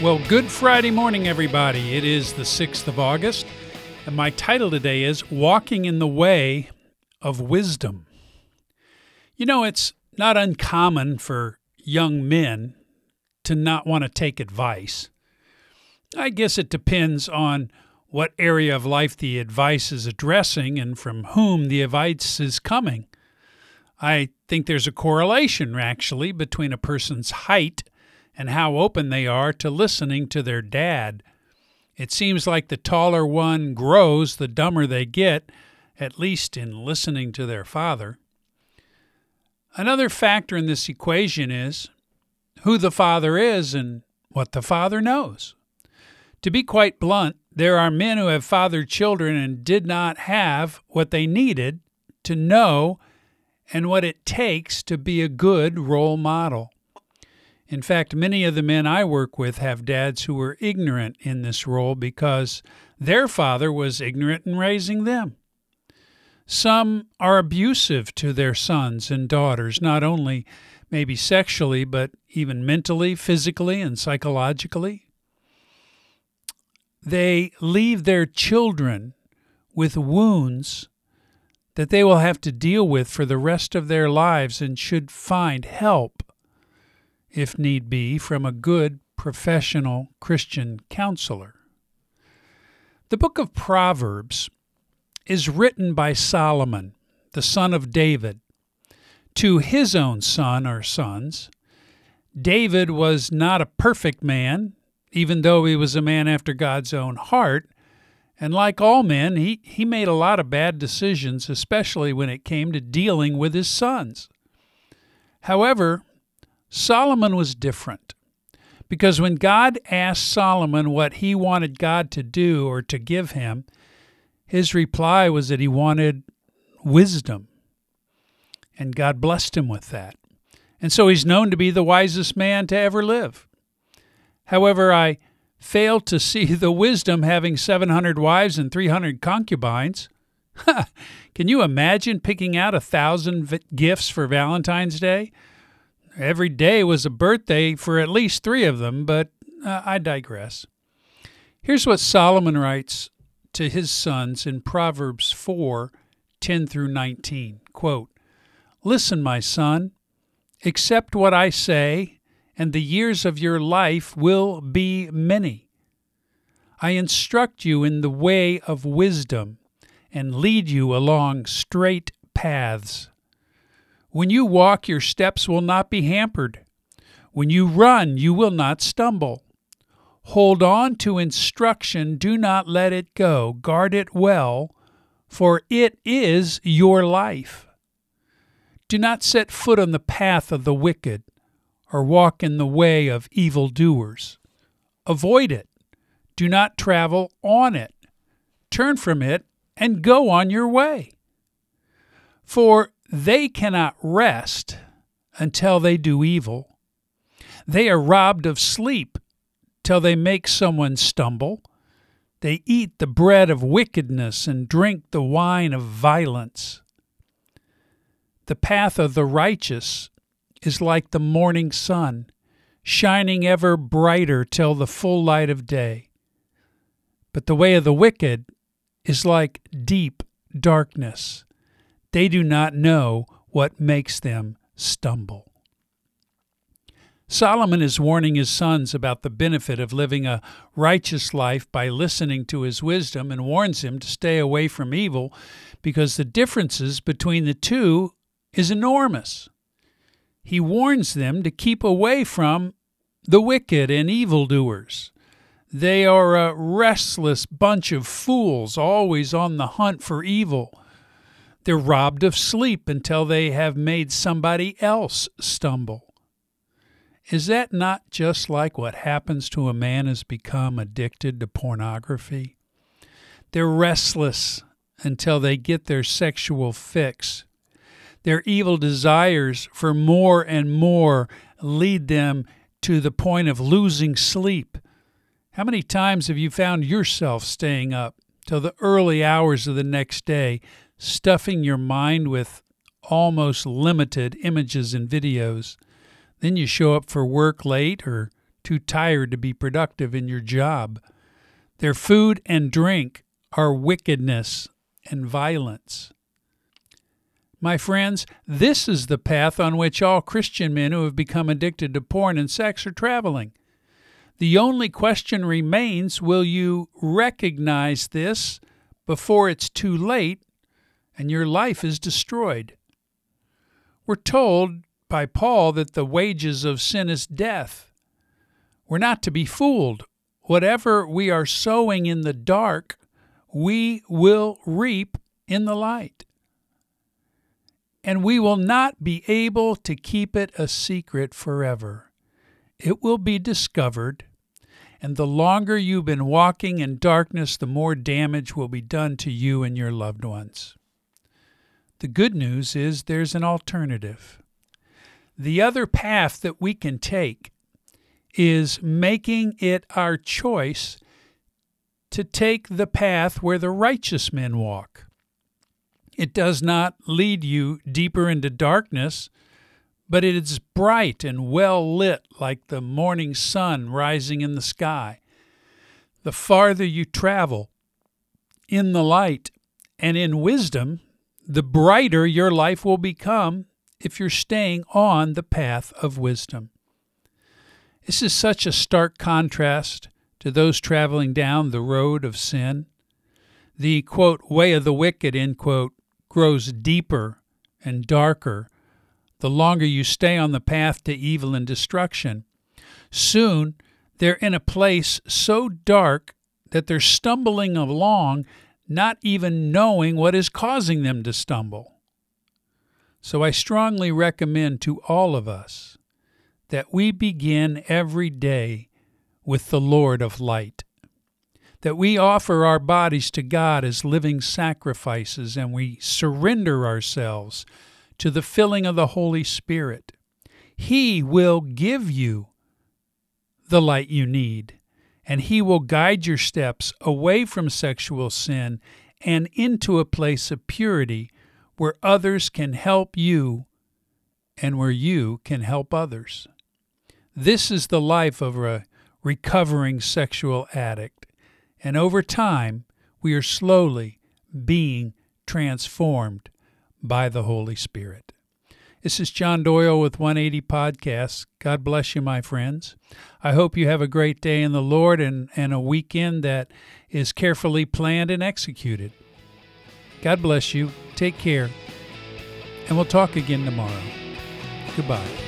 Well, good Friday morning, everybody. It is the 6th of August, and my title today is Walking in the Way of Wisdom. You know, it's not uncommon for young men to not want to take advice. I guess it depends on what area of life the advice is addressing and from whom the advice is coming. I think there's a correlation, actually, between a person's height and how open they are to listening to their dad. It seems like the taller one grows, the dumber they get, at least in listening to their father. Another factor in this equation is who the father is and what the father knows. To be quite blunt, there are men who have fathered children and did not have what they needed to know and what it takes to be a good role model. In fact, many of the men I work with have dads who were ignorant in this role because their father was ignorant in raising them. Some are abusive to their sons and daughters, not only maybe sexually, but even mentally, physically, and psychologically. They leave their children with wounds that they will have to deal with for the rest of their lives and should find help if need be, from a good professional Christian counselor. The book of Proverbs is written by Solomon, the son of David, to his own son or sons. David was not a perfect man, even though he was a man after God's own heart. And like all men, he, he made a lot of bad decisions, especially when it came to dealing with his sons. However, Solomon was different because when God asked Solomon what he wanted God to do or to give him, his reply was that he wanted wisdom. And God blessed him with that. And so he's known to be the wisest man to ever live. However, I fail to see the wisdom having 700 wives and 300 concubines. Can you imagine picking out a thousand gifts for Valentine's Day? Every day was a birthday for at least three of them, but uh, I digress. Here's what Solomon writes to his sons in Proverbs 4 10 through 19. Quote, Listen, my son, accept what I say, and the years of your life will be many. I instruct you in the way of wisdom and lead you along straight paths. When you walk, your steps will not be hampered. When you run, you will not stumble. Hold on to instruction, do not let it go. Guard it well, for it is your life. Do not set foot on the path of the wicked, or walk in the way of evildoers. Avoid it. Do not travel on it. Turn from it and go on your way. For they cannot rest until they do evil. They are robbed of sleep till they make someone stumble. They eat the bread of wickedness and drink the wine of violence. The path of the righteous is like the morning sun, shining ever brighter till the full light of day. But the way of the wicked is like deep darkness. They do not know what makes them stumble. Solomon is warning his sons about the benefit of living a righteous life by listening to his wisdom and warns him to stay away from evil because the differences between the two is enormous. He warns them to keep away from the wicked and evildoers. They are a restless bunch of fools, always on the hunt for evil. They're robbed of sleep until they have made somebody else stumble. Is that not just like what happens to a man who's become addicted to pornography? They're restless until they get their sexual fix. Their evil desires for more and more lead them to the point of losing sleep. How many times have you found yourself staying up till the early hours of the next day stuffing your mind with almost limited images and videos. Then you show up for work late or too tired to be productive in your job. Their food and drink are wickedness and violence. My friends, this is the path on which all Christian men who have become addicted to porn and sex are traveling. The only question remains will you recognize this before it's too late and your life is destroyed? We're told by Paul that the wages of sin is death. We're not to be fooled. Whatever we are sowing in the dark, we will reap in the light. And we will not be able to keep it a secret forever. It will be discovered, and the longer you've been walking in darkness, the more damage will be done to you and your loved ones. The good news is there's an alternative. The other path that we can take is making it our choice to take the path where the righteous men walk. It does not lead you deeper into darkness, but it is bright and well lit like the morning sun rising in the sky. The farther you travel in the light and in wisdom, the brighter your life will become if you're staying on the path of wisdom. This is such a stark contrast to those traveling down the road of sin. The quote, way of the wicked, end quote, grows deeper and darker the longer you stay on the path to evil and destruction. Soon they're in a place so dark that they're stumbling along, not even knowing what is causing them to stumble. So I strongly recommend to all of us that we begin every day with the Lord of light. That we offer our bodies to God as living sacrifices and we surrender ourselves to the filling of the Holy Spirit. He will give you the light you need, and He will guide your steps away from sexual sin and into a place of purity where others can help you and where you can help others. This is the life of a recovering sexual addict. And over time, we are slowly being transformed by the Holy Spirit. This is John Doyle with 180 Podcasts. God bless you, my friends. I hope you have a great day in the Lord and, and a weekend that is carefully planned and executed. God bless you. Take care. And we'll talk again tomorrow. Goodbye.